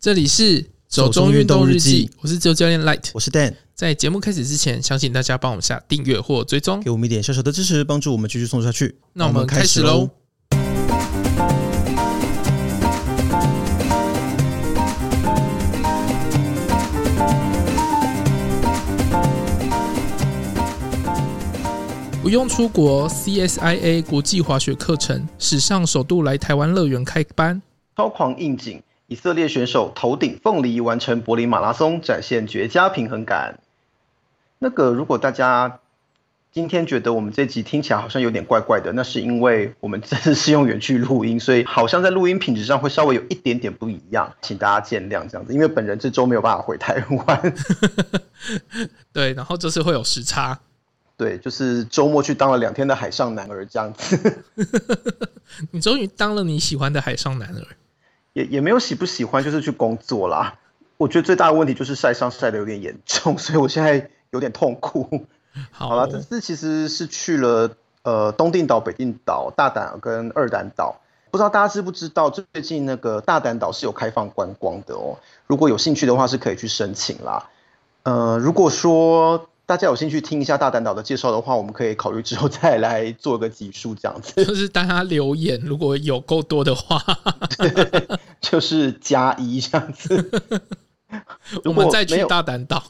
这里是走中运动日记，我是自由教练 Light，我是 Dan。在节目开始之前，相信大家帮我们下订阅或追踪，给我们一点小小的支持，帮助我们继续送下去。那我们开始喽。不用出国，CSIA 国际滑雪课程史上首度来台湾乐园开班，超狂应景。以色列选手头顶凤梨完成柏林马拉松，展现绝佳平衡感。那个，如果大家今天觉得我们这集听起来好像有点怪怪的，那是因为我们真的是用远距录音，所以好像在录音品质上会稍微有一点点不一样，请大家见谅这样子。因为本人这周没有办法回台湾，对，然后就是会有时差，对，就是周末去当了两天的海上男儿这样子。你终于当了你喜欢的海上男儿。也也没有喜不喜欢，就是去工作啦。我觉得最大的问题就是晒伤晒的有点严重，所以我现在有点痛苦。好了，这次其实是去了呃东定岛、北定岛、大胆跟二胆岛。不知道大家知不知道，最近那个大胆岛是有开放观光的哦。如果有兴趣的话，是可以去申请啦。呃，如果说。大家有兴趣听一下大胆岛的介绍的话，我们可以考虑之后再来做个集数这样子。就是大家留言，如果有够多的话，就是加一这样子。我们再去大胆岛。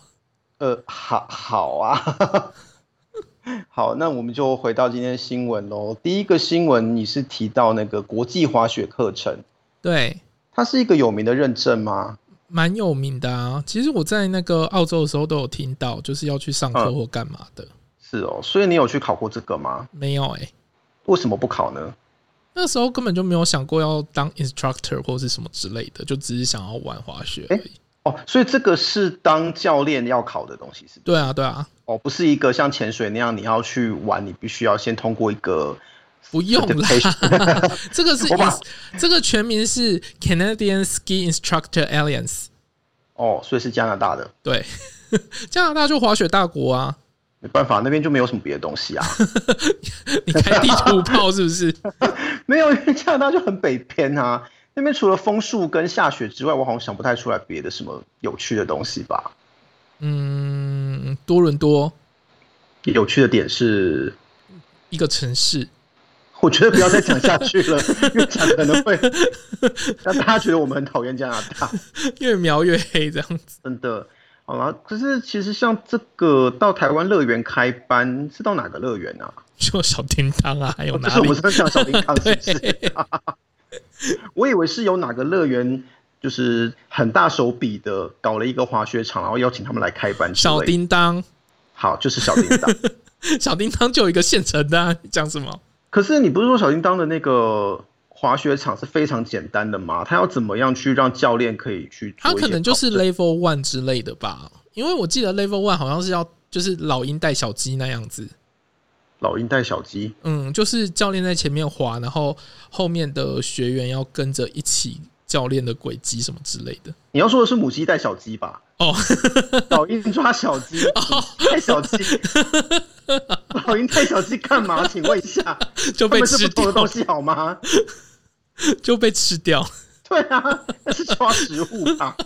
呃，好，好啊。好，那我们就回到今天的新闻喽。第一个新闻，你是提到那个国际滑雪课程，对，它是一个有名的认证吗？蛮有名的啊，其实我在那个澳洲的时候都有听到，就是要去上课或干嘛的。嗯。是哦，所以你有去考过这个吗？没有哎、欸，为什么不考呢？那时候根本就没有想过要当 instructor 或是什么之类的，就只是想要玩滑雪而已。欸、哦，所以这个是当教练要考的东西是？对啊，对啊。哦，不是一个像潜水那样，你要去玩，你必须要先通过一个。不用啦，这个是把这个全名是 Canadian Ski Instructor Alliance。哦，所以是加拿大的。对，加拿大就滑雪大国啊。没办法，那边就没有什么别的东西啊。你开地图炮是不是？没有，因为加拿大就很北偏啊。那边除了枫树跟下雪之外，我好像想不太出来别的什么有趣的东西吧。嗯，多伦多有趣的点是一个城市。我觉得不要再讲下去了，因为讲可能会让大家觉得我们很讨厌加拿大，越描越黑这样子。真的，好了，可是其实像这个到台湾乐园开班是到哪个乐园啊？就小叮当啊，还有哪里？哦、是我们在讲小叮当 是不是？对我以为是有哪个乐园就是很大手笔的搞了一个滑雪场，然后邀请他们来开班。小叮当，好，就是小叮当。小叮当就有一个现成的、啊，你讲什么？可是你不是说小叮当的那个滑雪场是非常简单的吗？他要怎么样去让教练可以去？他可能就是 level one 之类的吧，因为我记得 level one 好像是要就是老鹰带小鸡那样子。老鹰带小鸡，嗯，就是教练在前面滑，然后后面的学员要跟着一起教练的轨迹什么之类的。你要说的是母鸡带小鸡吧？哦，老鹰抓小鸡，带小鸡。老鹰带小鸡干嘛？请问一下，就被吃掉的东西好吗？就被吃掉。对啊，那是抓食物吧？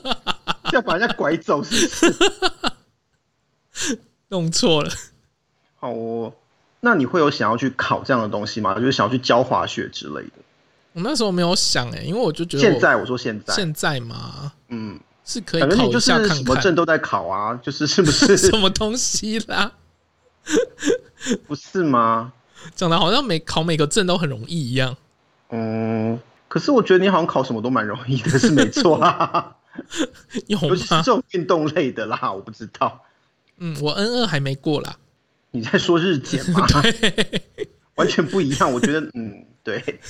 要把人家拐走是不是？弄错了。好哦，那你会有想要去考这样的东西吗？就是想要去教滑雪之类的。我那时候没有想哎、欸，因为我就觉得现在我说现在现在嘛，嗯。是可以考一下看看，什么证都在考啊，就是是不是 什么东西啦？不是吗？讲的好像每考每个证都很容易一样。嗯，可是我觉得你好像考什么都蛮容易的，是没错啦。有吗？尤其是这种运动类的啦，我不知道。嗯，我 N 二还没过啦。你在说日检吗？完全不一样。我觉得，嗯，对，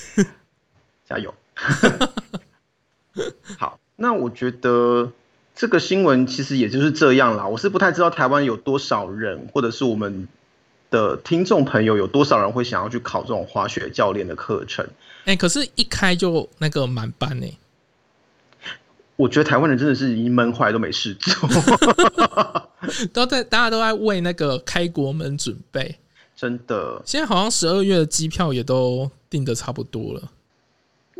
加油。好。那我觉得这个新闻其实也就是这样啦。我是不太知道台湾有多少人，或者是我们的听众朋友有多少人会想要去考这种滑雪教练的课程。哎、欸，可是，一开就那个满班呢。我觉得台湾人真的是一闷坏都没事做，都在大家都在为那个开国门准备。真的，现在好像十二月的机票也都订的差不多了。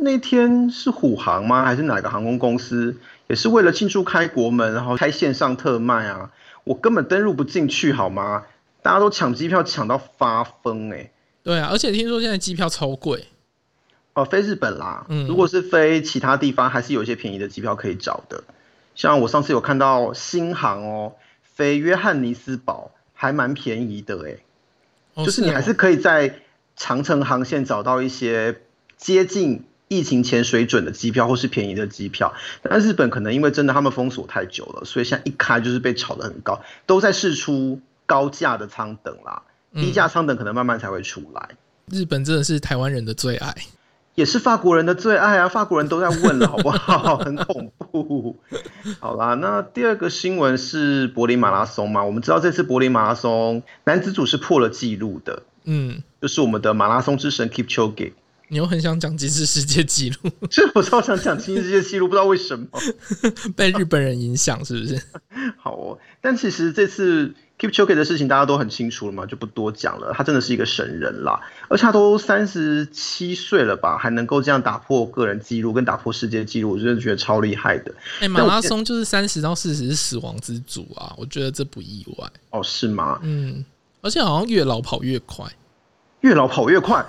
那天是虎航吗？还是哪个航空公司？也是为了庆祝开国门，然后开线上特卖啊！我根本登入不进去，好吗？大家都抢机票抢到发疯哎、欸！对啊，而且听说现在机票超贵。哦，飞日本啦，嗯，如果是飞其他地方，还是有一些便宜的机票可以找的。像我上次有看到新航哦，飞约翰尼斯堡还蛮便宜的哎、哦，就是你还是可以在长城航线找到一些接近疫情前水准的机票，或是便宜的机票。但日本可能因为真的他们封锁太久了，所以现在一开就是被炒得很高，都在试出高价的舱等啦，低价舱等可能慢慢才会出来。日本真的是台湾人的最爱。也是法国人的最爱啊！法国人都在问了，好不好？很恐怖。好啦，那第二个新闻是柏林马拉松嘛？我们知道这次柏林马拉松男子组是破了纪录的，嗯，就是我们的马拉松之神 Kipchoge。你又很想讲吉尼斯世界纪录？这我超想讲吉尼斯世界纪录，不知道为什么 被日本人影响，是不是？好哦，但其实这次。Keep Choke 的事情大家都很清楚了嘛，就不多讲了。他真的是一个神人啦，而且他都三十七岁了吧，还能够这样打破个人纪录跟打破世界纪录，我真的觉得超厉害的。哎、欸，马拉松就是三十到四十是死亡之组啊，我觉得这不意外。哦，是吗？嗯，而且好像越老跑越快，越老跑越快，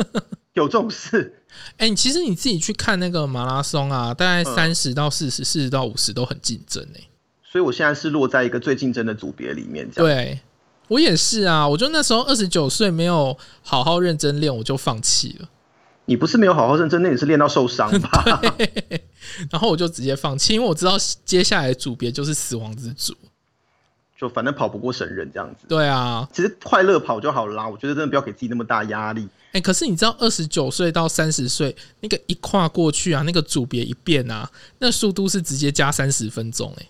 有这种事？哎、欸，其实你自己去看那个马拉松啊，大概三十到四十、四十到五十都很竞争哎。所以我现在是落在一个最竞争的组别里面，这样。对，我也是啊。我就那时候二十九岁，没有好好认真练，我就放弃了。你不是没有好好认真练，你是练到受伤吧？然后我就直接放弃，因为我知道接下来的组别就是死亡之组，就反正跑不过神人这样子。对啊，其实快乐跑就好啦。我觉得真的不要给自己那么大压力。哎、欸，可是你知道，二十九岁到三十岁那个一跨过去啊，那个组别一变啊，那速度是直接加三十分钟哎、欸。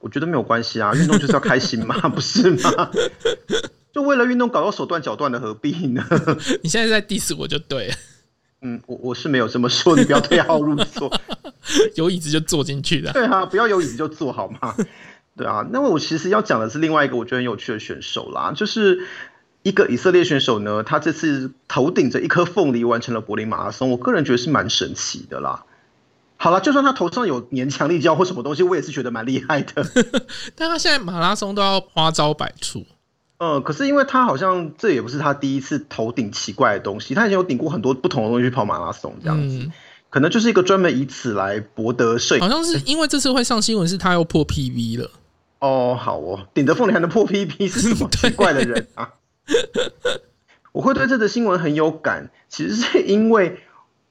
我觉得没有关系啊，运动就是要开心嘛，不是吗？就为了运动搞到手断脚断的，何必呢？你现在在 diss 我就对了。嗯，我我是没有这么说，你不要对号入座。有椅子就坐进去的。对啊，不要有椅子就坐好吗？对啊，那么我其实要讲的是另外一个我觉得很有趣的选手啦，就是一个以色列选手呢，他这次头顶着一颗凤梨完成了柏林马拉松，我个人觉得是蛮神奇的啦。好了，就算他头上有粘强力胶或什么东西，我也是觉得蛮厉害的。但他现在马拉松都要花招百出。嗯，可是因为他好像这也不是他第一次头顶奇怪的东西，他以前有顶过很多不同的东西去跑马拉松，这样子，嗯、可能就是一个专门以此来博得摄影。好像是因为这次会上新闻，是他又破 PV 了。哦，好哦，顶着凤梨还能破 PV 是什么 奇怪的人啊？我会对这个新闻很有感，其实是因为。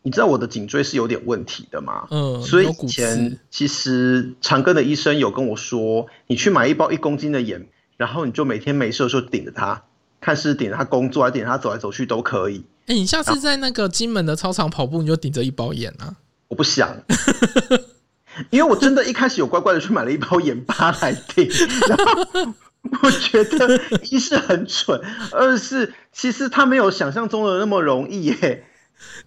你知道我的颈椎是有点问题的嘛？嗯，所以以前其实长庚的医生有跟我说，你去买一包一公斤的盐，然后你就每天没事的时候顶着它，看是顶着它工作还是顶着它走来走去都可以。哎、欸，你下次在那个金门的操场跑步，你就顶着一包盐啊？我不想，因为我真的一开始有乖乖的去买了一包盐巴来顶，然后 我觉得一是很蠢，二是其实他没有想象中的那么容易耶。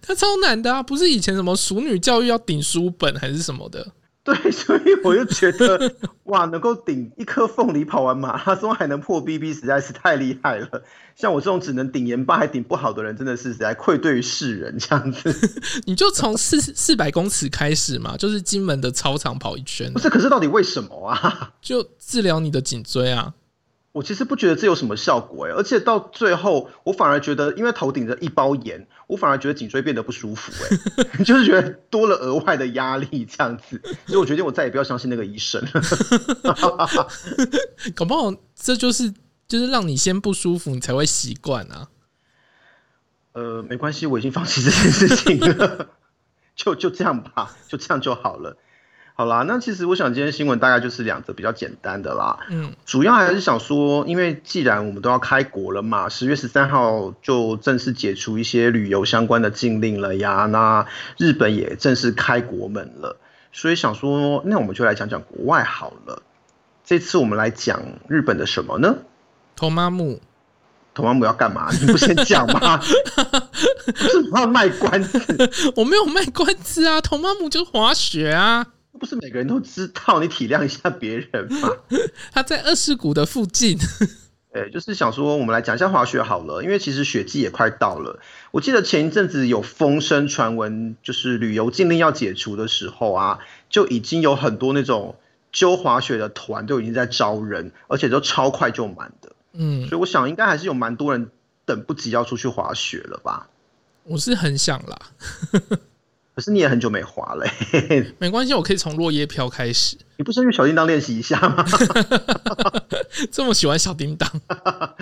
他超难的啊！不是以前什么淑女教育要顶书本还是什么的？对，所以我就觉得 哇，能够顶一颗凤梨跑完马拉松还能破 BB，实在是太厉害了。像我这种只能顶盐巴还顶不好的人，真的是实在愧对于世人这样子。你就从四四百公尺开始嘛，就是金门的操场跑一圈。不是，可是到底为什么啊？就治疗你的颈椎啊。我其实不觉得这有什么效果哎，而且到最后，我反而觉得，因为头顶着一包盐，我反而觉得颈椎变得不舒服哎，就是觉得多了额外的压力这样子，所以我决定我再也不要相信那个医生了。搞不好这就是就是让你先不舒服，你才会习惯啊。呃，没关系，我已经放弃这件事情了，就就这样吧，就这样就好了。好啦，那其实我想今天新闻大概就是两则比较简单的啦。嗯，主要还是想说，因为既然我们都要开国了嘛，十月十三号就正式解除一些旅游相关的禁令了呀。那日本也正式开国门了，所以想说，那我们就来讲讲国外好了。这次我们来讲日本的什么呢？托马姆，托马姆要干嘛？你不先讲吗？不是要卖关子？我没有卖关子啊，托马姆就是滑雪啊。不是每个人都知道，你体谅一下别人嘛。他在二世谷的附近。对，就是想说，我们来讲一下滑雪好了，因为其实雪季也快到了。我记得前一阵子有风声传闻，就是旅游禁令要解除的时候啊，就已经有很多那种揪滑雪的团都已经在招人，而且都超快就满的。嗯，所以我想应该还是有蛮多人等不及要出去滑雪了吧？我是很想啦。可是你也很久没滑了。没关系，我可以从落叶飘开始。你不是去小叮当练习一下吗？这么喜欢小叮当？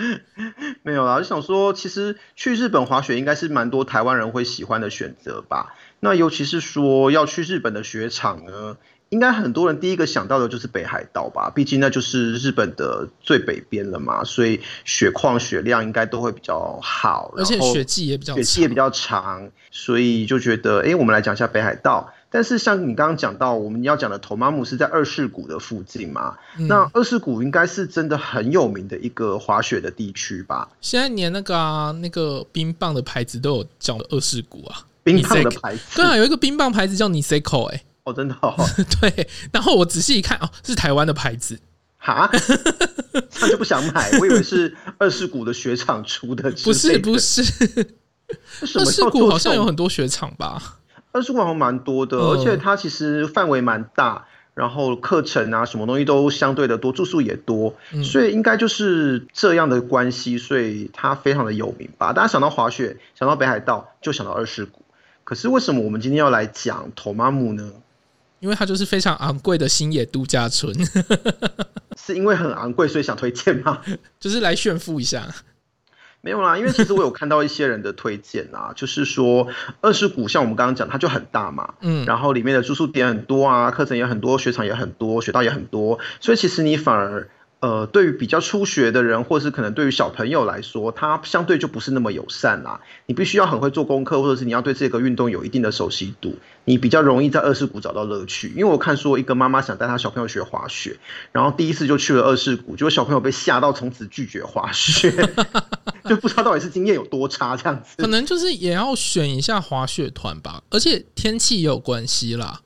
没有啦，就想说，其实去日本滑雪应该是蛮多台湾人会喜欢的选择吧。那尤其是说要去日本的雪场呢？应该很多人第一个想到的就是北海道吧，毕竟那就是日本的最北边了嘛，所以雪况雪量应该都会比较好，而且雪季也比较雪季也比较长，所以就觉得，哎、欸，我们来讲一下北海道。但是像你刚刚讲到，我们要讲的 Tomamu 是在二世谷的附近嘛？嗯、那二世谷应该是真的很有名的一个滑雪的地区吧？现在连那个啊，那个冰棒的牌子都有叫二世谷啊，冰棒的牌子，对啊，有一个冰棒牌子叫 Niseko 哎。哦，真的哦。对，然后我仔细一看，哦，是台湾的牌子。哈，那就不想买。我以为是二世谷的雪场出的。不是，不是。二世谷好像有很多雪场吧？二世谷好像蛮多的，而且它其实范围蛮大，然后课程啊，什么东西都相对的多，住宿也多，所以应该就是这样的关系，所以它非常的有名吧？大家想到滑雪，想到北海道，就想到二世谷。可是为什么我们今天要来讲 Tomamu 呢？因为它就是非常昂贵的星野度假村，是因为很昂贵所以想推荐吗？就是来炫富一下。没有啦，因为其实我有看到一些人的推荐啊，就是说二世谷像我们刚刚讲，它就很大嘛，嗯，然后里面的住宿点很多啊，课程也很多，雪场也很多，雪道也很多，所以其实你反而。呃，对于比较初学的人，或是可能对于小朋友来说，他相对就不是那么友善啦。你必须要很会做功课，或者是你要对这个运动有一定的熟悉度，你比较容易在二世谷找到乐趣。因为我看说一个妈妈想带她小朋友学滑雪，然后第一次就去了二世谷，结果小朋友被吓到，从此拒绝滑雪，就不知道到底是经验有多差这样子。可能就是也要选一下滑雪团吧，而且天气也有关系啦。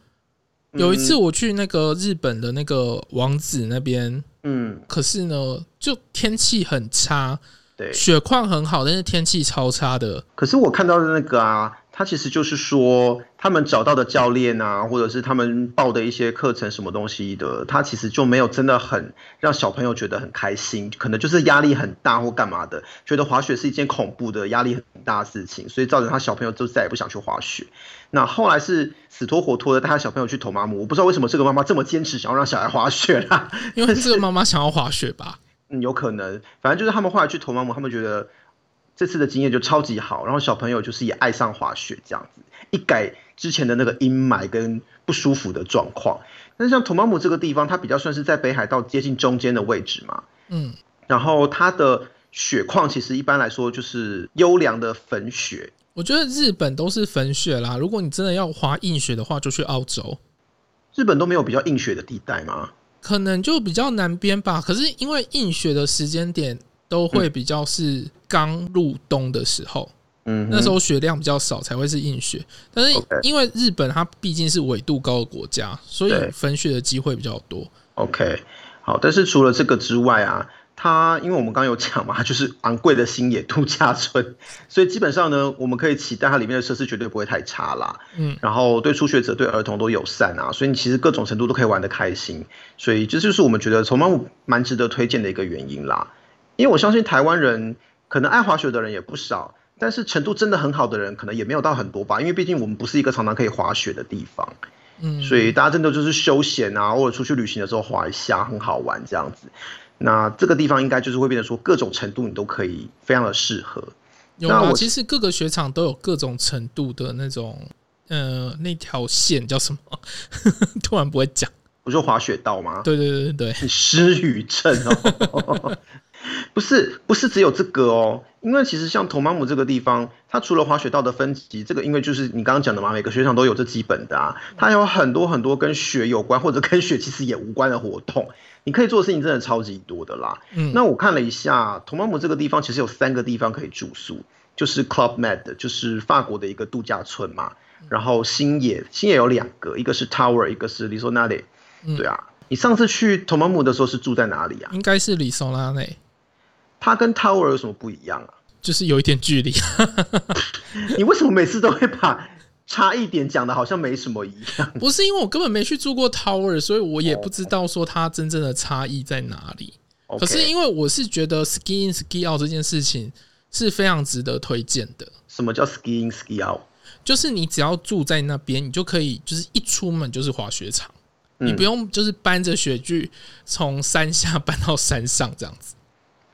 有一次我去那个日本的那个王子那边。嗯，可是呢，就天气很差，对，雪况很好，但是天气超差的。可是我看到的那个啊，它其实就是说，他们找到的教练啊，或者是他们报的一些课程什么东西的，他其实就没有真的很让小朋友觉得很开心，可能就是压力很大或干嘛的，觉得滑雪是一件恐怖的、压力很大的事情，所以造成他小朋友就再也不想去滑雪。那后来是死拖活拖的带他小朋友去 Tomamu，我不知道为什么这个妈妈这么坚持想要让小孩滑雪啦，因为这个妈妈想要滑雪吧？嗯，有可能，反正就是他们后来去 Tomamu，他们觉得这次的经验就超级好，然后小朋友就是也爱上滑雪这样子，一改之前的那个阴霾跟不舒服的状况。但是像 Tomamu 这个地方，它比较算是在北海道接近中间的位置嘛，嗯，然后它的雪况其实一般来说就是优良的粉雪。我觉得日本都是粉雪啦。如果你真的要滑硬雪的话，就去澳洲。日本都没有比较硬雪的地带吗？可能就比较南边吧。可是因为硬雪的时间点都会比较是刚入冬的时候，嗯，那时候雪量比较少才会是硬雪。但是因为日本它毕竟是纬度高的国家，所以粉雪的机会比较多。OK，好。但是除了这个之外啊。它因为我们刚刚有讲嘛，它 就是昂贵的星野度假村，所以基本上呢，我们可以期待它里面的设施绝对不会太差啦。嗯，然后对初学者、对儿童都友善啊，所以你其实各种程度都可以玩得开心。所以这就是我们觉得 Tomamu 蛮值得推荐的一个原因啦。因为我相信台湾人可能爱滑雪的人也不少，但是程度真的很好的人可能也没有到很多吧。因为毕竟我们不是一个常常可以滑雪的地方。嗯，所以大家真的就是休闲啊，或者出去旅行的时候滑一下，很好玩这样子。那这个地方应该就是会变得说各种程度你都可以非常的适合。有啊，其实各个雪场都有各种程度的那种，呃，那条线叫什么？突然不会讲，不就滑雪道吗？对对对对，失语症哦。不是不是只有这个哦，因为其实像 Tomamu 这个地方，它除了滑雪道的分级，这个因为就是你刚刚讲的嘛，每个雪场都有这基本的啊，它有很多很多跟雪有关或者跟雪其实也无关的活动，你可以做的事情真的超级多的啦。嗯，那我看了一下 Tomamu 这个地方，其实有三个地方可以住宿，就是 Club Med，就是法国的一个度假村嘛，然后星野星野有两个，一个是 Tower，一个是对啊，你上次去 Tomamu 的时候是住在哪里啊？应该是 Lisonade。它跟 Tower 有什么不一样啊？就是有一点距离。你为什么每次都会把差异点讲的好像没什么一样？不是因为我根本没去住过 Tower，所以我也不知道说它真正的差异在哪里。Okay. 可是因为我是觉得 ski in ski out 这件事情是非常值得推荐的。什么叫 ski in ski out？就是你只要住在那边，你就可以就是一出门就是滑雪场，嗯、你不用就是搬着雪具从山下 搬到山上这样子。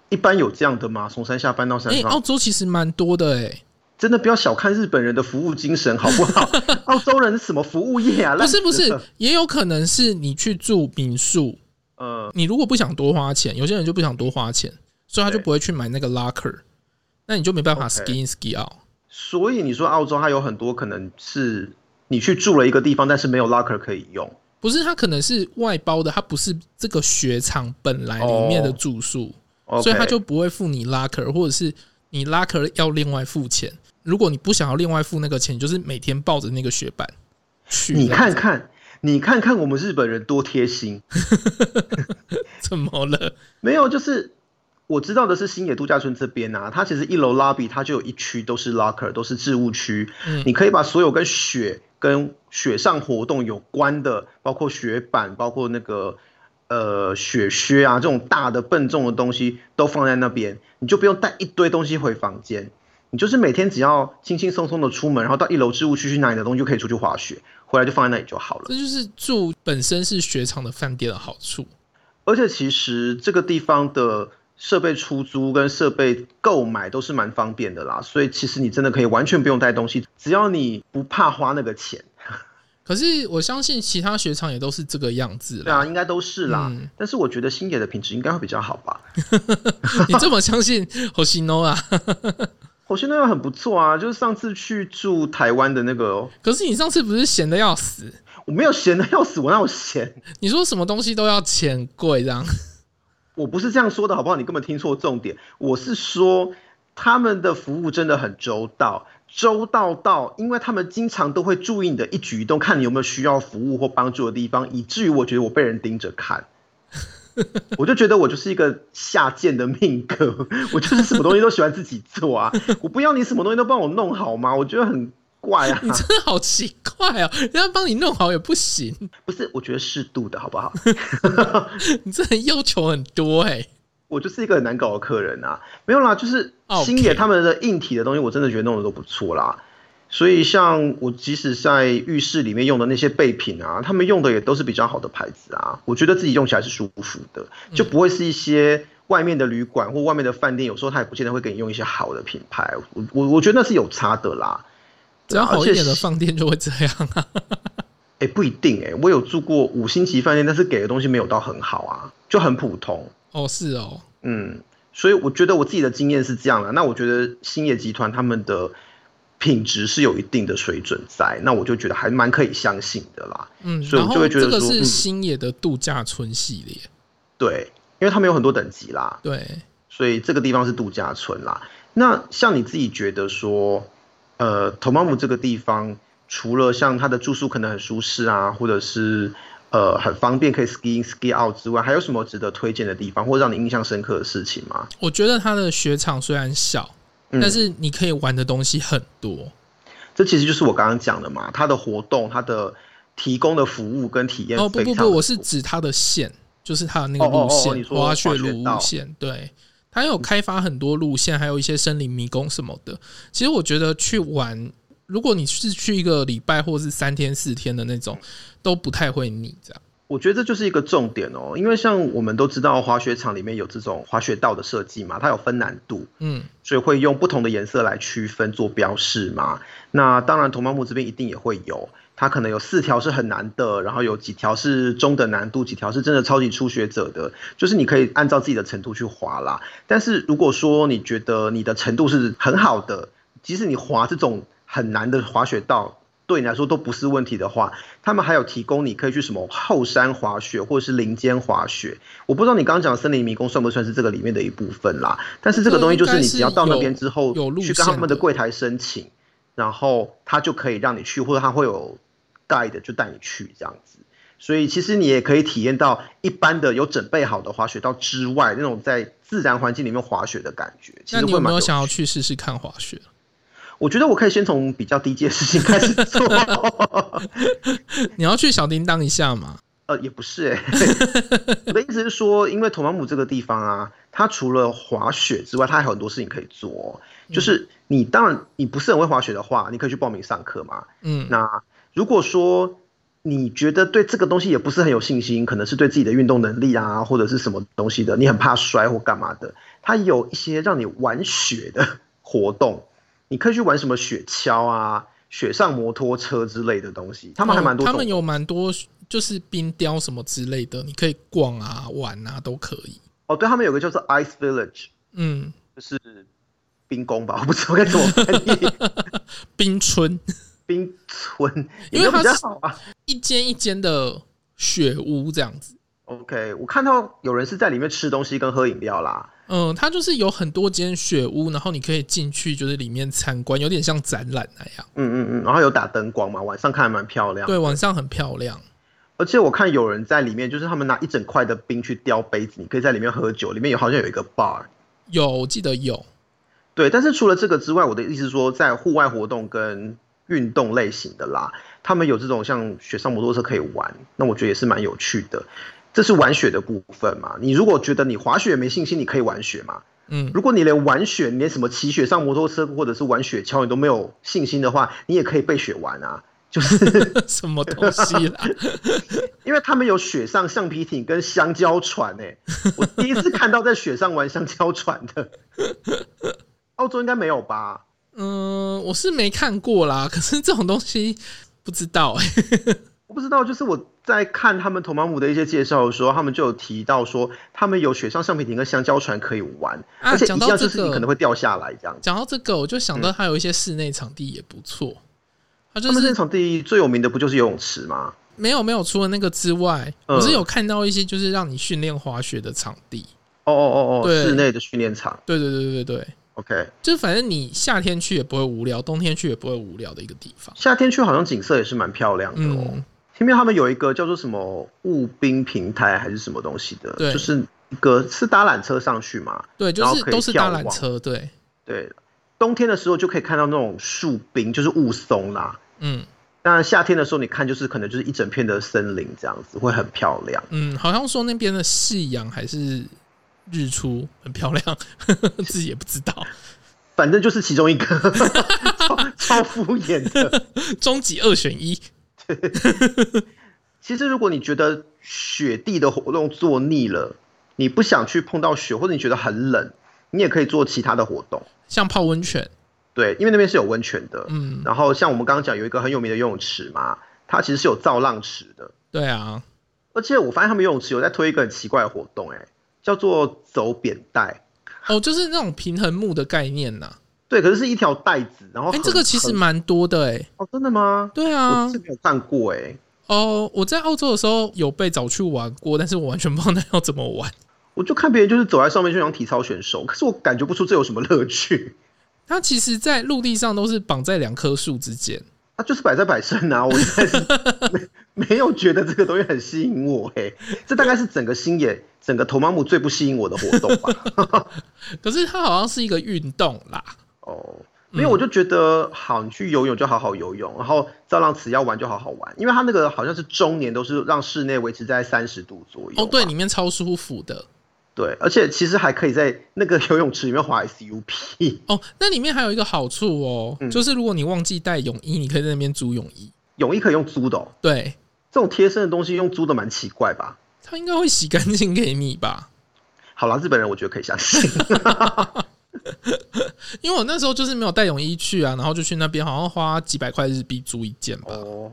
一般有这样的吗？从山下搬到山上？欸、澳洲其实蛮多的哎、欸，真的不要小看日本人的服务精神，好不好？澳洲人什么服务业啊？不是不是，也有可能是你去住民宿，呃，你如果不想多花钱，有些人就不想多花钱，所以他就不会去买那个 locker，那你就没办法 ski in ski out。所以你说澳洲它有很多可能是你去住了一个地方，但是没有 locker 可以用，不是？它可能是外包的，它不是这个雪场本来里面的住宿。所以他就不会付你 locker，或者是你 locker 要另外付钱。如果你不想要另外付那个钱，就是每天抱着那个雪板去。你看看，你看看我们日本人多贴心。怎么了？没有，就是我知道的是新野度假村这边啊，它其实一楼 lobby 它就有一区都是 locker，都是置物区。嗯，你可以把所有跟雪跟雪上活动有关的，包括雪板，包括那个。呃，雪靴啊，这种大的笨重的东西都放在那边，你就不用带一堆东西回房间，你就是每天只要轻轻松松的出门，然后到一楼置物区去拿你的东西就可以出去滑雪，回来就放在那里就好了。这就是住本身是雪场的饭店的好处。而且其实这个地方的设备出租跟设备购买都是蛮方便的啦，所以其实你真的可以完全不用带东西，只要你不怕花那个钱。可是我相信其他雪场也都是这个样子。对啊，应该都是啦。嗯、但是我觉得星野的品质应该会比较好吧？你这么相信 Hoshino 啊？Hoshino 很不错啊，就是上次去住台湾的那个。可是你上次不是闲的要死？我没有闲的要死，我哪有闲？你说什么东西都要钱贵这样？我不是这样说的好不好？你根本听错重点。我是说他们的服务真的很周到。周到到，因为他们经常都会注意你的一举一动，看你有没有需要服务或帮助的地方，以至于我觉得我被人盯着看，我就觉得我就是一个下贱的命格，我就是什么东西都喜欢自己做啊，我不要你什么东西都帮我弄好吗？我觉得很怪啊，你真的好奇怪啊，人家帮你弄好也不行，不是？我觉得适度的好不好？你这要求很多哎、欸。我就是一个很难搞的客人啊，没有啦，就是星野他们的硬体的东西，我真的觉得弄的都不错啦。所以像我即使在浴室里面用的那些备品啊，他们用的也都是比较好的牌子啊，我觉得自己用起来是舒服的，就不会是一些外面的旅馆或外面的饭店，有时候他也不见得会给你用一些好的品牌。我我我觉得那是有差的啦，只要好一点的饭店就会这样啊。哎，不一定哎，我有住过五星级饭店，但是给的东西没有到很好啊，就很普通。哦，是哦，嗯，所以我觉得我自己的经验是这样的。那我觉得星野集团他们的品质是有一定的水准在，那我就觉得还蛮可以相信的啦。嗯，所以我就会觉得说，这个是星野的度假村系列，嗯，对，因为他们有很多等级啦，对，所以这个地方是度假村啦。那像你自己觉得说，呃，Tomamu 这个地方，除了像它的住宿可能很舒适啊，或者是呃，很方便可以 ski in ski out 之外，还有什么值得推荐的地方，或让你印象深刻的事情吗？我觉得它的雪场虽然小，嗯、但是你可以玩的东西很多。这其实就是我刚刚讲的嘛，它的活动、它的提供的服务跟体验。哦不不不，我是指它的线，就是它的那个路线，滑雪路线。对，它有开发很多路线，还有一些森林迷宫什么的。其实我觉得去玩。如果你是去一个礼拜或是三天四天的那种，都不太会腻。这样，我觉得这就是一个重点哦。因为像我们都知道，滑雪场里面有这种滑雪道的设计嘛，它有分难度，嗯，所以会用不同的颜色来区分做标示嘛。那当然，Tomamu 这边一定也会有，它可能有四条是很难的，然后有几条是中等难度，几条是真的超级初学者的，就是你可以按照自己的程度去滑啦。但是如果说你觉得你的程度是很好的，即使你滑这种。很难的滑雪道对你来说都不是问题的话，他们还有提供你可以去什么后山滑雪或者是林间滑雪。我不知道你刚刚讲的森林迷宫算不算是这个里面的一部分啦？但是这个东西就是你只要到那边之后，去跟他们的柜台申请，然后他就可以让你去，或者他会有 guide 就带你去这样子。所以其实你也可以体验到一般的有准备好的滑雪道之外，那种在自然环境里面滑雪的感觉。其你有没有想要去试试看滑雪？我觉得我可以先从比较低阶的事情开始做。你要去小叮当一下吗？呃，也不是哎、欸。我的意思是说，因为托马姆这个地方啊，它除了滑雪之外，它还有很多事情可以做。就是你当然你不是很会滑雪的话，你可以去报名上课嘛。嗯。那如果说你觉得对这个东西也不是很有信心，可能是对自己的运动能力啊，或者是什么东西的，你很怕摔或干嘛的，它有一些让你玩雪的活动，你可以去玩什么雪橇啊、雪上摩托车之类的东西。他们还蛮多、哦，他们有蛮多就是冰雕什么之类的，你可以逛啊、玩啊都可以。哦，对，他们有个叫做 Ice Village，嗯，就是冰宫吧，我不知道该怎么翻译，冰村。冰村，因为它是一间一间的雪屋这样子。OK，我看到有人是在里面吃东西跟喝饮料啦。嗯，它就是有很多间雪屋，然后你可以进去，就是里面参观，有点像展览那样。嗯嗯嗯，然后有打灯光嘛，晚上看还蛮漂亮。对，晚上很漂亮。而且我看有人在里面，就是他们拿一整块的冰去雕杯子，你可以在里面喝酒。里面有好像有一个 bar，有，我记得有。对，但是除了这个之外，我的意思是说，在户外活动跟运动类型的啦，他们有这种像雪上摩托车可以玩，那我觉得也是蛮有趣的。这是玩雪的部分嘛？你如果觉得你滑雪没信心，你可以玩雪嘛。嗯，如果你连玩雪，你连什么骑雪上摩托车或者是玩雪橇你都没有信心的话，你也可以被雪玩啊。就是 什么东西啦？因为他们有雪上橡皮艇跟香蕉船诶、欸，我第一次看到在雪上玩香蕉船的，澳洲应该没有吧？嗯，我是没看过啦，可是这种东西不知道哎、欸，我不知道。就是我在看他们托马姆的一些介绍的时候，他们就有提到说，他们有雪上橡皮艇跟香蕉船可以玩，啊、而且一样就是你可能会掉下来这样。讲到这个，我就想到还有一些室内场地也不错。他就是室内场地最有名的不就是游泳池吗？没有没有，除了那个之外，嗯、我是有看到一些就是让你训练滑雪的场地。哦哦哦哦，室内的训练场。对对对对对对。OK，就是反正你夏天去也不会无聊，冬天去也不会无聊的一个地方。夏天去好像景色也是蛮漂亮的哦。嗯、前面他们有一个叫做什么雾冰平台还是什么东西的，对就是一个是搭缆车上去嘛。对，就是都是搭缆车。对对，冬天的时候就可以看到那种树冰，就是雾凇啦。嗯，那夏天的时候你看就是可能就是一整片的森林这样子，会很漂亮。嗯，好像说那边的夕阳还是。日出很漂亮，呵呵，自己也不知道，反正就是其中一个，超超敷衍的，终极二选一。其实如果你觉得雪地的活动做腻了，你不想去碰到雪，或者你觉得很冷，你也可以做其他的活动，像泡温泉。对，因为那边是有温泉的。嗯，然后像我们刚刚讲有一个很有名的游泳池嘛，它其实是有造浪池的。对啊，而且我发现他们游泳池有在推一个很奇怪的活动，哎。叫做走扁带哦，就是那种平衡木的概念呐、啊。对，可是是一条带子，然后哎、欸，这个其实蛮多的哎、欸。哦，真的吗？对啊，我是没有看过哎、欸。哦，我在澳洲的时候有被找去玩过，但是我完全不知道那要怎么玩。我就看别人就是走在上面就像体操选手，可是我感觉不出这有什么乐趣。它其实，在陆地上都是绑在两棵树之间。它就是摆在摆设啊，我实在是 没没有觉得这个东西很吸引我哎、欸，这大概是整个星野整个头马姆最不吸引我的活动吧。可是它好像是一个运动啦。哦，没有，我就觉得好，你去游泳就好好游泳，然后造浪池要玩就好好玩，因为它那个好像是中年都是让室内维持在三十度左右。哦，对，里面超舒服的。对，而且其实还可以在那个游泳池里面滑 SUP 哦。那里面还有一个好处哦，嗯、就是如果你忘记带泳衣，你可以在那边租泳衣。泳衣可以用租的哦。对，这种贴身的东西用租的蛮奇怪吧？他应该会洗干净给你吧？好了，日本人我觉得可以相信。因为我那时候就是没有带泳衣去啊，然后就去那边，好像花几百块日币租一件吧。哦。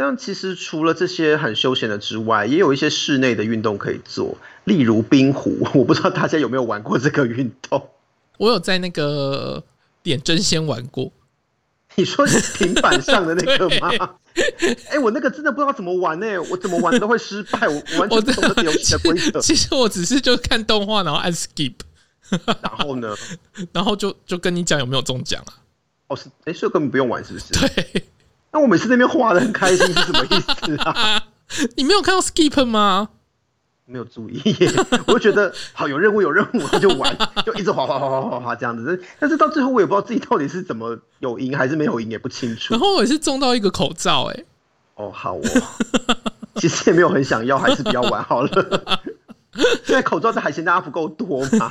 但其实除了这些很休闲的之外，也有一些室内的运动可以做，例如冰壶。我不知道大家有没有玩过这个运动？我有在那个点针先玩过。你说平板上的那个 吗？哎、欸，我那个真的不知道怎么玩呢、欸，我怎么玩都会失败，我 完全不懂这游戏的规则。其实我只是就看动画，然后按 skip，然后呢，然后就就跟你讲有没有中奖啊？哦，是哎，所以根本不用玩，是不是？对。那我每次那边画的很开心是什么意思啊？你没有看到 Skip 吗？没有注意，我就觉得好有任务有任务，他就玩，就一直滑滑滑滑滑滑这样子。但是到最后我也不知道自己到底是怎么有赢还是没有赢，也不清楚。然后我也是中到一个口罩，哎，哦好哦，其实也没有很想要，还是不要玩好了。现在口罩在海鲜大家不够多吗？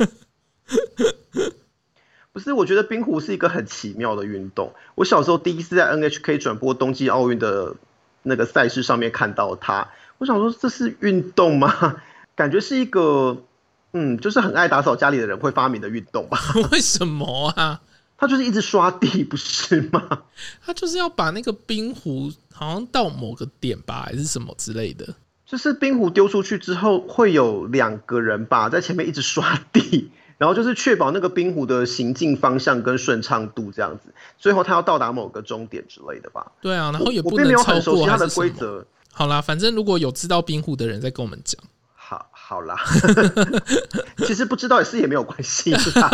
不是，我觉得冰壶是一个很奇妙的运动。我小时候第一次在 NHK 转播冬季奥运的那个赛事上面看到它，我想说这是运动吗？感觉是一个，嗯，就是很爱打扫家里的人会发明的运动吧？为什么啊？他就是一直刷地，不是吗？他就是要把那个冰壶好像到某个点吧，还是什么之类的。就是冰壶丢出去之后，会有两个人吧，在前面一直刷地。然后就是确保那个冰壶的行进方向跟顺畅度这样子，最后它要到达某个终点之类的吧？对啊，然后也不能超过其他的规则。好啦，反正如果有知道冰壶的人再跟我们讲。好，好啦，其实不知道也是也没有关系，是吧？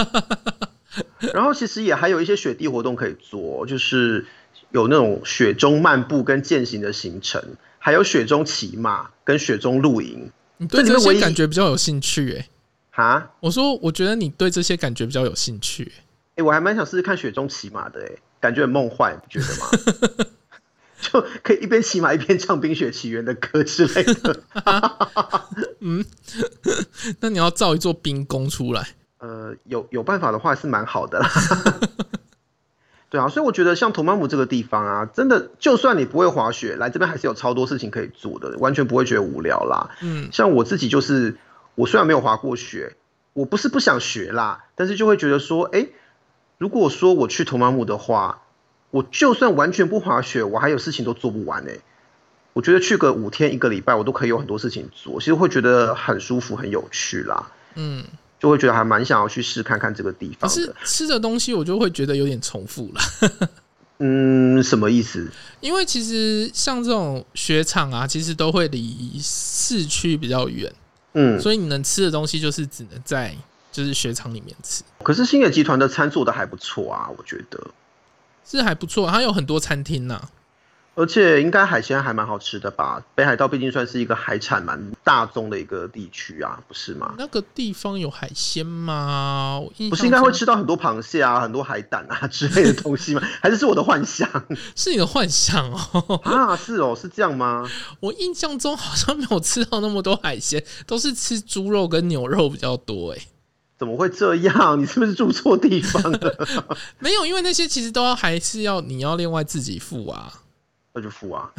然后其实也还有一些雪地活动可以做，就是有那种雪中漫步跟健行的行程，还有雪中骑马跟雪中露营。你对这些感觉比较有兴趣哎、欸。哈，我说，我觉得你对这些感觉比较有兴趣。哎、欸，我还蛮想试试看雪中骑马的，哎，感觉很梦幻，不觉得吗？就可以一边骑马一边唱《冰雪奇缘》的歌之类的。嗯，那你要造一座冰宫出来？呃，有有办法的话是蛮好的啦。对啊，所以我觉得像托马姆这个地方啊，真的，就算你不会滑雪，来这边还是有超多事情可以做的，完全不会觉得无聊啦。嗯，像我自己就是。我虽然没有滑过雪，我不是不想学啦，但是就会觉得说，哎、欸，如果说我去托马姆的话，我就算完全不滑雪，我还有事情都做不完哎、欸。我觉得去个五天一个礼拜，我都可以有很多事情做，其实会觉得很舒服、很有趣啦。嗯，就会觉得还蛮想要去试看看这个地方可。是吃的东西，我就会觉得有点重复了。嗯，什么意思？因为其实像这种雪场啊，其实都会离市区比较远。嗯，所以你能吃的东西就是只能在就是雪场里面吃。可是星野集团的餐做的还不错啊，我觉得是还不错，它有很多餐厅呐。而且应该海鲜还蛮好吃的吧？北海道毕竟算是一个海产蛮大宗的一个地区啊，不是吗？那个地方有海鲜吗？不是应该会吃到很多螃蟹啊、很多海胆啊之类的东西吗？还是是我的幻想？是你的幻想哦？啊，是哦，是这样吗？我印象中好像没有吃到那么多海鲜，都是吃猪肉跟牛肉比较多。哎，怎么会这样？你是不是住错地方了？没有，因为那些其实都要还是要你要另外自己付啊。那就付啊！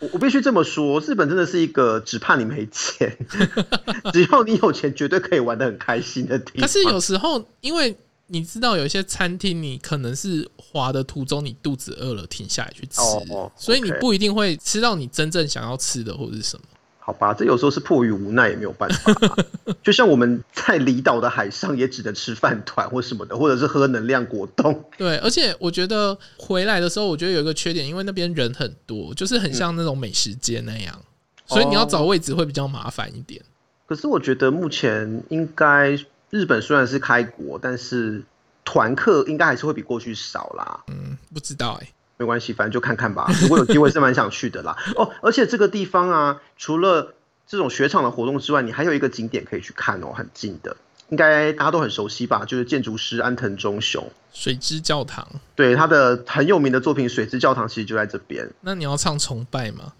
我我必须这么说，日本真的是一个只怕你没钱，只要你有钱，绝对可以玩的很开心的地方。可是有时候，因为你知道，有一些餐厅，你可能是滑的途中，你肚子饿了，停下来去吃，oh, oh. 所以你不一定会吃到你真正想要吃的或者是什么。好吧，这有时候是迫于无奈，也没有办法。就像我们在离岛的海上，也只能吃饭团或什么的，或者是喝能量果冻。对，而且我觉得回来的时候，我觉得有一个缺点，因为那边人很多，就是很像那种美食街那样，嗯、所以你要找位置会比较麻烦一点。可是我觉得目前应该日本虽然是开国，但是团客应该还是会比过去少啦。嗯，不知道哎、欸。没关系，反正就看看吧。如果有机会，是蛮想去的啦。哦，而且这个地方啊，除了这种雪场的活动之外，你还有一个景点可以去看哦，很近的，应该大家都很熟悉吧？就是建筑师安藤忠雄水之教堂。对，他的很有名的作品《水之教堂》其实就在这边。那你要唱崇拜吗？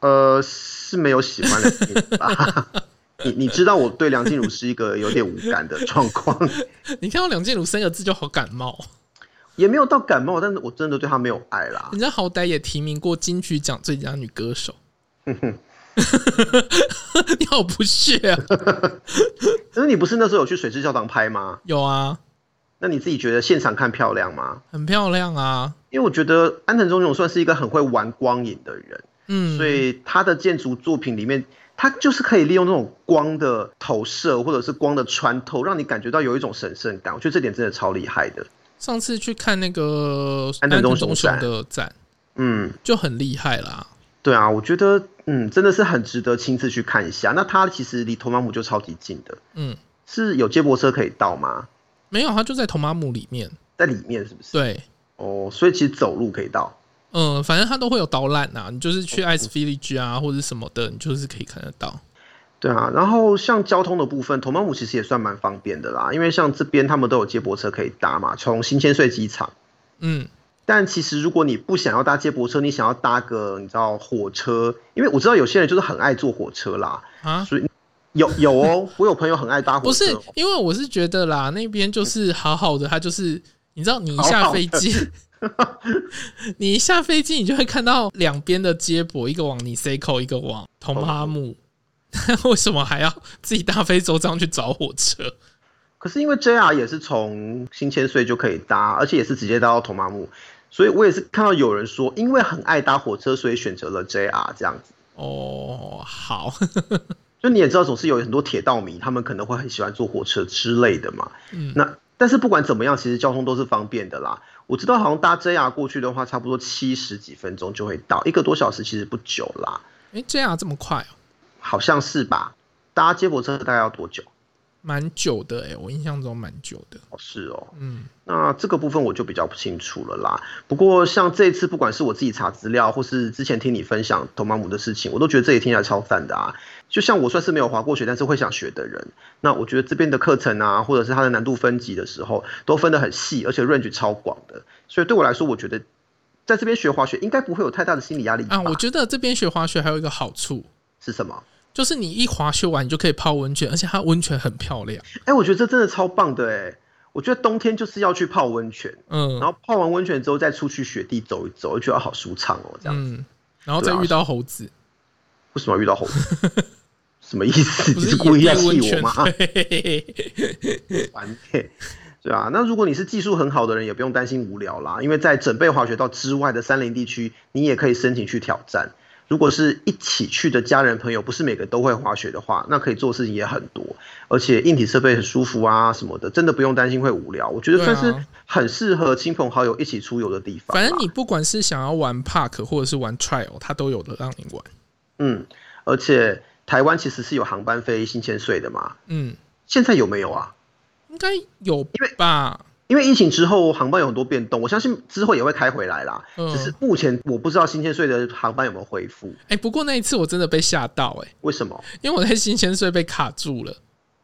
呃，是没有喜欢的吧。你你知道我对梁静茹是一个有点无感的状况。你看到梁静茹三个字就好感冒。也没有到感冒，但是我真的对她没有爱啦。人家好歹也提名过金曲奖最佳女歌手。你好不屑啊！可是你不是那时候有去水之教堂拍吗？有啊。那你自己觉得现场看漂亮吗？很漂亮啊。因为我觉得安藤忠雄算是一个很会玩光影的人，嗯，所以他的建筑作品里面，他就是可以利用那种光的投射或者是光的穿透，让你感觉到有一种神圣感。我觉得这点真的超厉害的。上次去看那个安藤忠雄的展，嗯，就很厉害啦。对啊，我觉得嗯，真的是很值得亲自去看一下。那它其实离托马姆就超级近的，嗯，是有接驳车可以到吗？没有，它就在托马姆里面，在里面是不是？对，哦，所以其实走路可以到。嗯，反正它都会有导览呐，你就是去 Ice Village 啊，或者什么的，你就是可以看得到。对啊，然后像交通的部分，托马姆其实也算蛮方便的啦，因为像这边他们都有接驳车可以搭嘛，从新千岁机场。嗯，但其实如果你不想要搭接驳车，你想要搭个你知道火车，因为我知道有些人就是很爱坐火车啦，啊，所以有有哦，我有朋友很爱搭火车。不是，因为我是觉得啦，那边就是好好的，他就是你知道，你一下飞机，好好你一下飞机，你就会看到两边的接驳，一个往尼塞口，一个往托马姆。为什么还要自己大费周章去找火车？可是因为 JR 也是从新千岁就可以搭，而且也是直接搭到托马木，所以我也是看到有人说，因为很爱搭火车，所以选择了 JR 这样子。哦，好，就你也知道，总是有很多铁道迷，他们可能会很喜欢坐火车之类的嘛。嗯，那但是不管怎么样，其实交通都是方便的啦。我知道好像搭 JR 过去的话，差不多七十几分钟就会到，一个多小时其实不久啦。哎，JR 这么快哦？好像是吧？搭接驳车大概要多久？蛮久的哎、欸，我印象中蛮久的。哦，是哦，嗯，那这个部分我就比较不清楚了啦。不过像这次，不管是我自己查资料，或是之前听你分享托马姆的事情，我都觉得这里听起来超赞的啊。就像我算是没有滑过雪，但是会想学的人，那我觉得这边的课程啊，或者是它的难度分级的时候，都分得很细，而且 range 超广的。所以对我来说，我觉得在这边学滑雪应该不会有太大的心理压力啊。我觉得这边学滑雪还有一个好处是什么？就是你一滑雪完，你就可以泡温泉，而且它温泉很漂亮。哎、欸，我觉得这真的超棒的哎！我觉得冬天就是要去泡温泉，嗯，然后泡完温泉之后再出去雪地走一走，我觉得好舒畅哦，这样子、嗯。然后再遇到猴子，为什么要遇到猴子？什么意思？你是故意要气我吗？完对，对啊。那如果你是技术很好的人，也不用担心无聊啦，因为在准备滑雪道之外的山林地区，你也可以申请去挑战。如果是一起去的家人朋友，不是每个都会滑雪的话，那可以做的事情也很多，而且硬体设备很舒服啊什么的，真的不用担心会无聊。我觉得算是很适合亲朋好友一起出游的地方。反正你不管是想要玩 park 或者是玩 trial，它都有的让你玩。嗯，而且台湾其实是有航班飞新千岁的嘛。嗯，现在有没有啊？应该有吧，因为吧。因为疫情之后航班有很多变动，我相信之后也会开回来啦。嗯、只是目前我不知道新千岁的航班有没有恢复。哎、欸，不过那一次我真的被吓到哎、欸！为什么？因为我在新千岁被卡住了。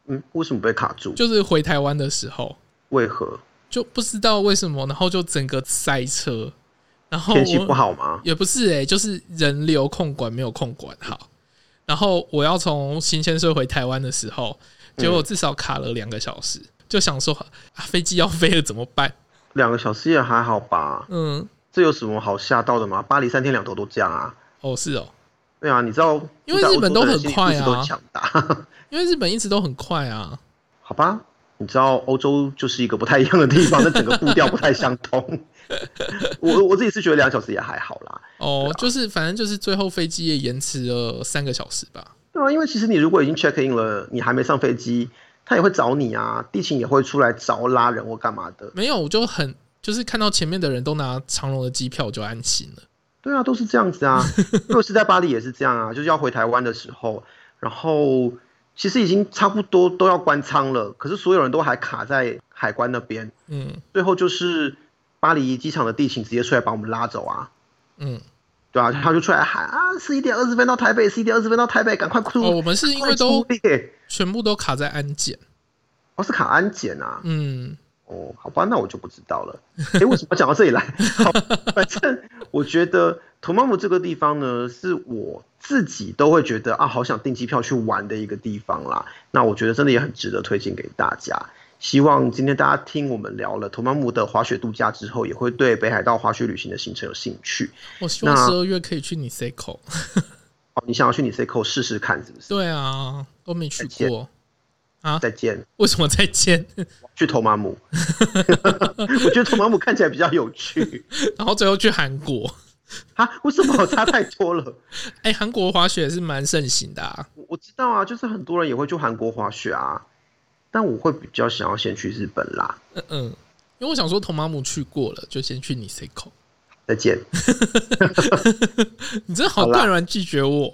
嗯，为什么被卡住？就是回台湾的时候。为何？就不知道为什么，然后就整个塞车。然后天气不好吗？也不是哎、欸，就是人流控管没有控管好。然后我要从新千岁回台湾的时候，结果至少卡了两个小时。嗯就想说啊，飞机要飞了怎么办？两个小时也还好吧。嗯，这有什么好吓到的吗？巴黎三天两头都这样啊。哦，是哦。对啊，你知道，因为日本都很快啊，都强大。因为日本一直都很快啊。好吧，你知道欧洲就是一个不太一样的地方，那整个步调不太相同。我我自己是觉得两小时也还好啦。哦，啊、就是反正就是最后飞机也延迟了三个小时吧。对啊，因为其实你如果已经 check in 了，你还没上飞机。他也会找你啊，地勤也会出来找拉人或干嘛的。没有，我就很就是看到前面的人都拿长荣的机票，我就安心了。对啊，都是这样子啊。如果是在巴黎也是这样啊，就是要回台湾的时候，然后其实已经差不多都要关舱了，可是所有人都还卡在海关那边。嗯，最后就是巴黎机场的地勤直接出来把我们拉走啊。嗯，对啊，他就出来喊啊，十一点二十分到台北，十一点二十分到台北，赶快出。哦，我们是因为都。全部都卡在安检，哦，是卡安检啊，嗯，哦，好吧，那我就不知道了。哎、欸，为什么讲到这里来？好，反正我觉得土马姆这个地方呢，是我自己都会觉得啊，好想订机票去玩的一个地方啦。那我觉得真的也很值得推荐给大家。希望今天大家听我们聊了托马姆的滑雪度假之后，也会对北海道滑雪旅行的行程有兴趣。我希望十二月可以去你塞口。哦，你想要去你塞口试试看，是不是？对啊。都没去过啊！再见。为什么再见？去托马姆。我觉得托马姆看起来比较有趣。然后最后去韩国啊？为什么差太多了？哎、欸，韩国滑雪是蛮盛行的啊。我知道啊，就是很多人也会去韩国滑雪啊。但我会比较想要先去日本啦。嗯嗯，因为我想说托马姆去过了，就先去你 C 口。再见。你真的好断然拒绝我。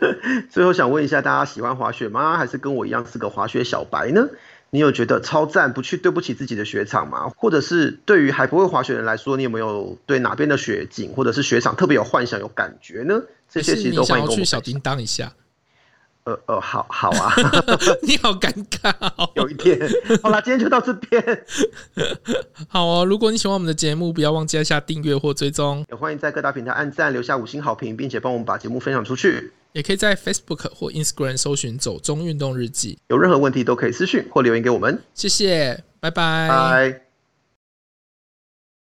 最后想问一下，大家喜欢滑雪吗？还是跟我一样是个滑雪小白呢？你有觉得超赞，不去对不起自己的雪场吗？或者是对于还不会滑雪的人来说，你有没有对哪边的雪景或者是雪场特别有幻想、有感觉呢？这些其实都欢迎跟我们。去小叮当一下。呃呃，好好啊 你好尴尬哦，有一天，好啦，今天就到这边。好哦，如果你喜欢我们的节目，不要忘记按下订阅或追踪，也欢迎在各大平台按赞、留下五星好评，并且帮我们把节目分享出去。也可以在 Facebook 或 Instagram 搜寻“走中运动日记”，有任何问题都可以私讯或留言给我们。谢谢，拜拜。拜。